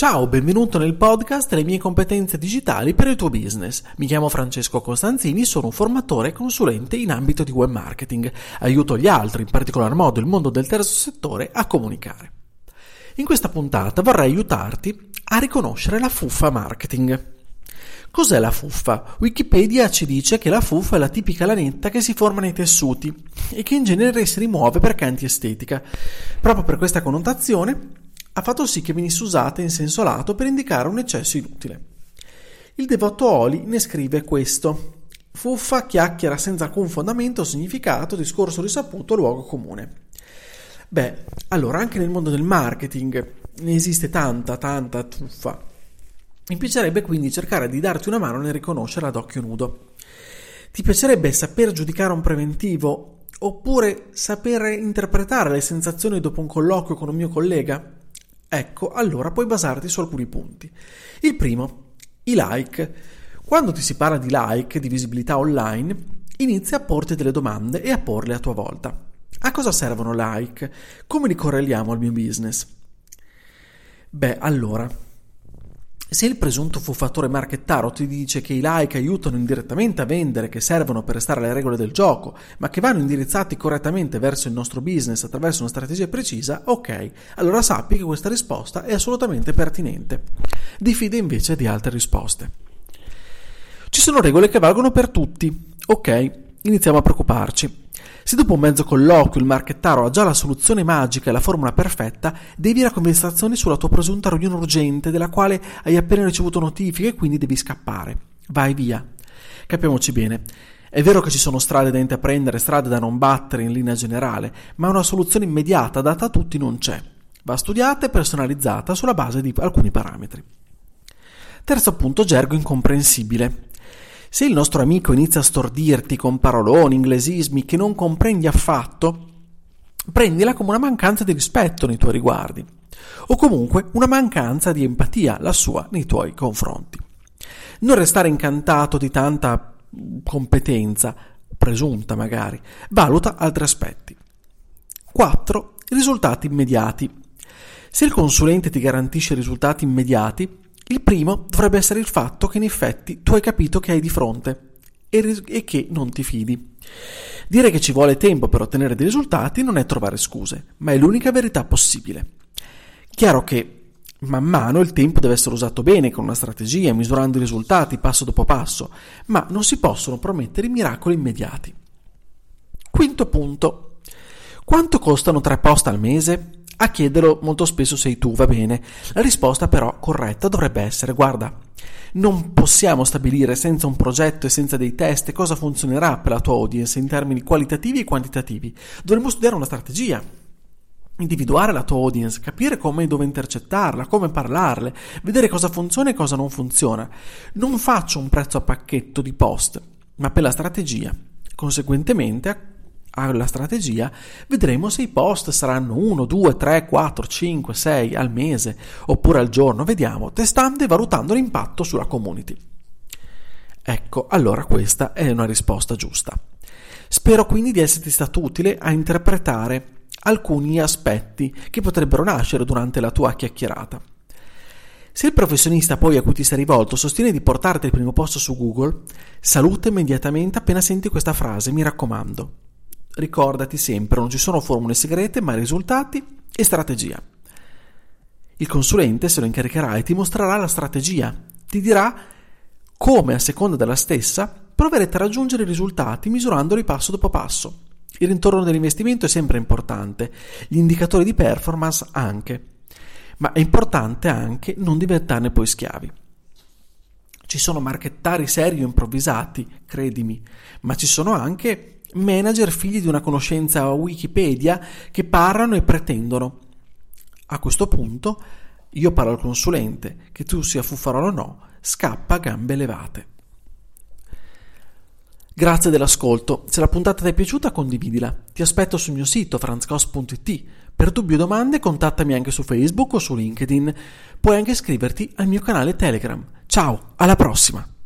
Ciao, benvenuto nel podcast Le mie competenze digitali per il tuo business. Mi chiamo Francesco Costanzini, sono un formatore e consulente in ambito di web marketing. Aiuto gli altri, in particolar modo il mondo del terzo settore, a comunicare. In questa puntata vorrei aiutarti a riconoscere la fuffa marketing. Cos'è la fuffa? Wikipedia ci dice che la fuffa è la tipica lanetta che si forma nei tessuti e che in genere si rimuove perché antiestetica. Proprio per questa connotazione ha fatto sì che venisse usata in senso lato per indicare un eccesso inutile. Il devoto Oli ne scrive questo. Fuffa, chiacchiera senza alcun fondamento significato, discorso risaputo, luogo comune. Beh, allora anche nel mondo del marketing ne esiste tanta, tanta fuffa. Mi piacerebbe quindi cercare di darti una mano nel riconoscerla ad occhio nudo. Ti piacerebbe saper giudicare un preventivo oppure saper interpretare le sensazioni dopo un colloquio con un mio collega? Ecco, allora puoi basarti su alcuni punti. Il primo, i like. Quando ti si parla di like, di visibilità online, inizia a porti delle domande e a porle a tua volta. A cosa servono like? Come li correliamo al mio business? Beh, allora, se il presunto fuffatore marchettaro ti dice che i like aiutano indirettamente a vendere, che servono per restare alle regole del gioco, ma che vanno indirizzati correttamente verso il nostro business attraverso una strategia precisa, ok, allora sappi che questa risposta è assolutamente pertinente. Diffida invece di altre risposte. Ci sono regole che valgono per tutti, ok, iniziamo a preoccuparci. Se dopo un mezzo colloquio il marchettaro ha già la soluzione magica e la formula perfetta, devi la conversazione sulla tua presunta riunione urgente della quale hai appena ricevuto notifiche e quindi devi scappare. Vai via. Capiamoci bene. È vero che ci sono strade da intraprendere, strade da non battere in linea generale, ma una soluzione immediata data a tutti non c'è. Va studiata e personalizzata sulla base di alcuni parametri. Terzo punto, gergo incomprensibile. Se il nostro amico inizia a stordirti con paroloni, inglesismi che non comprendi affatto, prendila come una mancanza di rispetto nei tuoi riguardi, o comunque una mancanza di empatia, la sua, nei tuoi confronti. Non restare incantato di tanta competenza, presunta magari, valuta altri aspetti. 4. Risultati immediati. Se il consulente ti garantisce risultati immediati, il primo dovrebbe essere il fatto che in effetti tu hai capito che hai di fronte e, e che non ti fidi. Dire che ci vuole tempo per ottenere dei risultati non è trovare scuse, ma è l'unica verità possibile. Chiaro che man mano il tempo deve essere usato bene con una strategia, misurando i risultati passo dopo passo, ma non si possono promettere miracoli immediati. Quinto punto. Quanto costano tre post al mese? A chiederlo molto spesso sei tu, va bene. La risposta però corretta dovrebbe essere guarda, non possiamo stabilire senza un progetto e senza dei test cosa funzionerà per la tua audience in termini qualitativi e quantitativi. Dovremmo studiare una strategia, individuare la tua audience, capire come e dove intercettarla, come parlarle, vedere cosa funziona e cosa non funziona. Non faccio un prezzo a pacchetto di post, ma per la strategia. Conseguentemente alla strategia, vedremo se i post saranno 1, 2, 3, 4, 5, 6 al mese oppure al giorno, vediamo, testando e valutando l'impatto sulla community. Ecco, allora questa è una risposta giusta. Spero quindi di esserti stato utile a interpretare alcuni aspetti che potrebbero nascere durante la tua chiacchierata. Se il professionista poi a cui ti sei rivolto sostiene di portarti al primo posto su Google, saluta immediatamente appena senti questa frase, mi raccomando ricordati sempre, non ci sono formule segrete, ma risultati e strategia. Il consulente se lo incaricherà e ti mostrerà la strategia, ti dirà come a seconda della stessa proverete a raggiungere i risultati misurandoli passo dopo passo. Il ritorno dell'investimento è sempre importante, gli indicatori di performance anche, ma è importante anche non diventarne poi schiavi. Ci sono marchettari seri o improvvisati, credimi, ma ci sono anche manager figli di una conoscenza Wikipedia che parlano e pretendono. A questo punto io parlo al consulente, che tu sia fuffarolo o no, scappa a gambe levate. Grazie dell'ascolto, se la puntata ti è piaciuta condividila. Ti aspetto sul mio sito franzcos.it. Per dubbi o domande contattami anche su Facebook o su LinkedIn. Puoi anche iscriverti al mio canale Telegram. Ciao, alla prossima!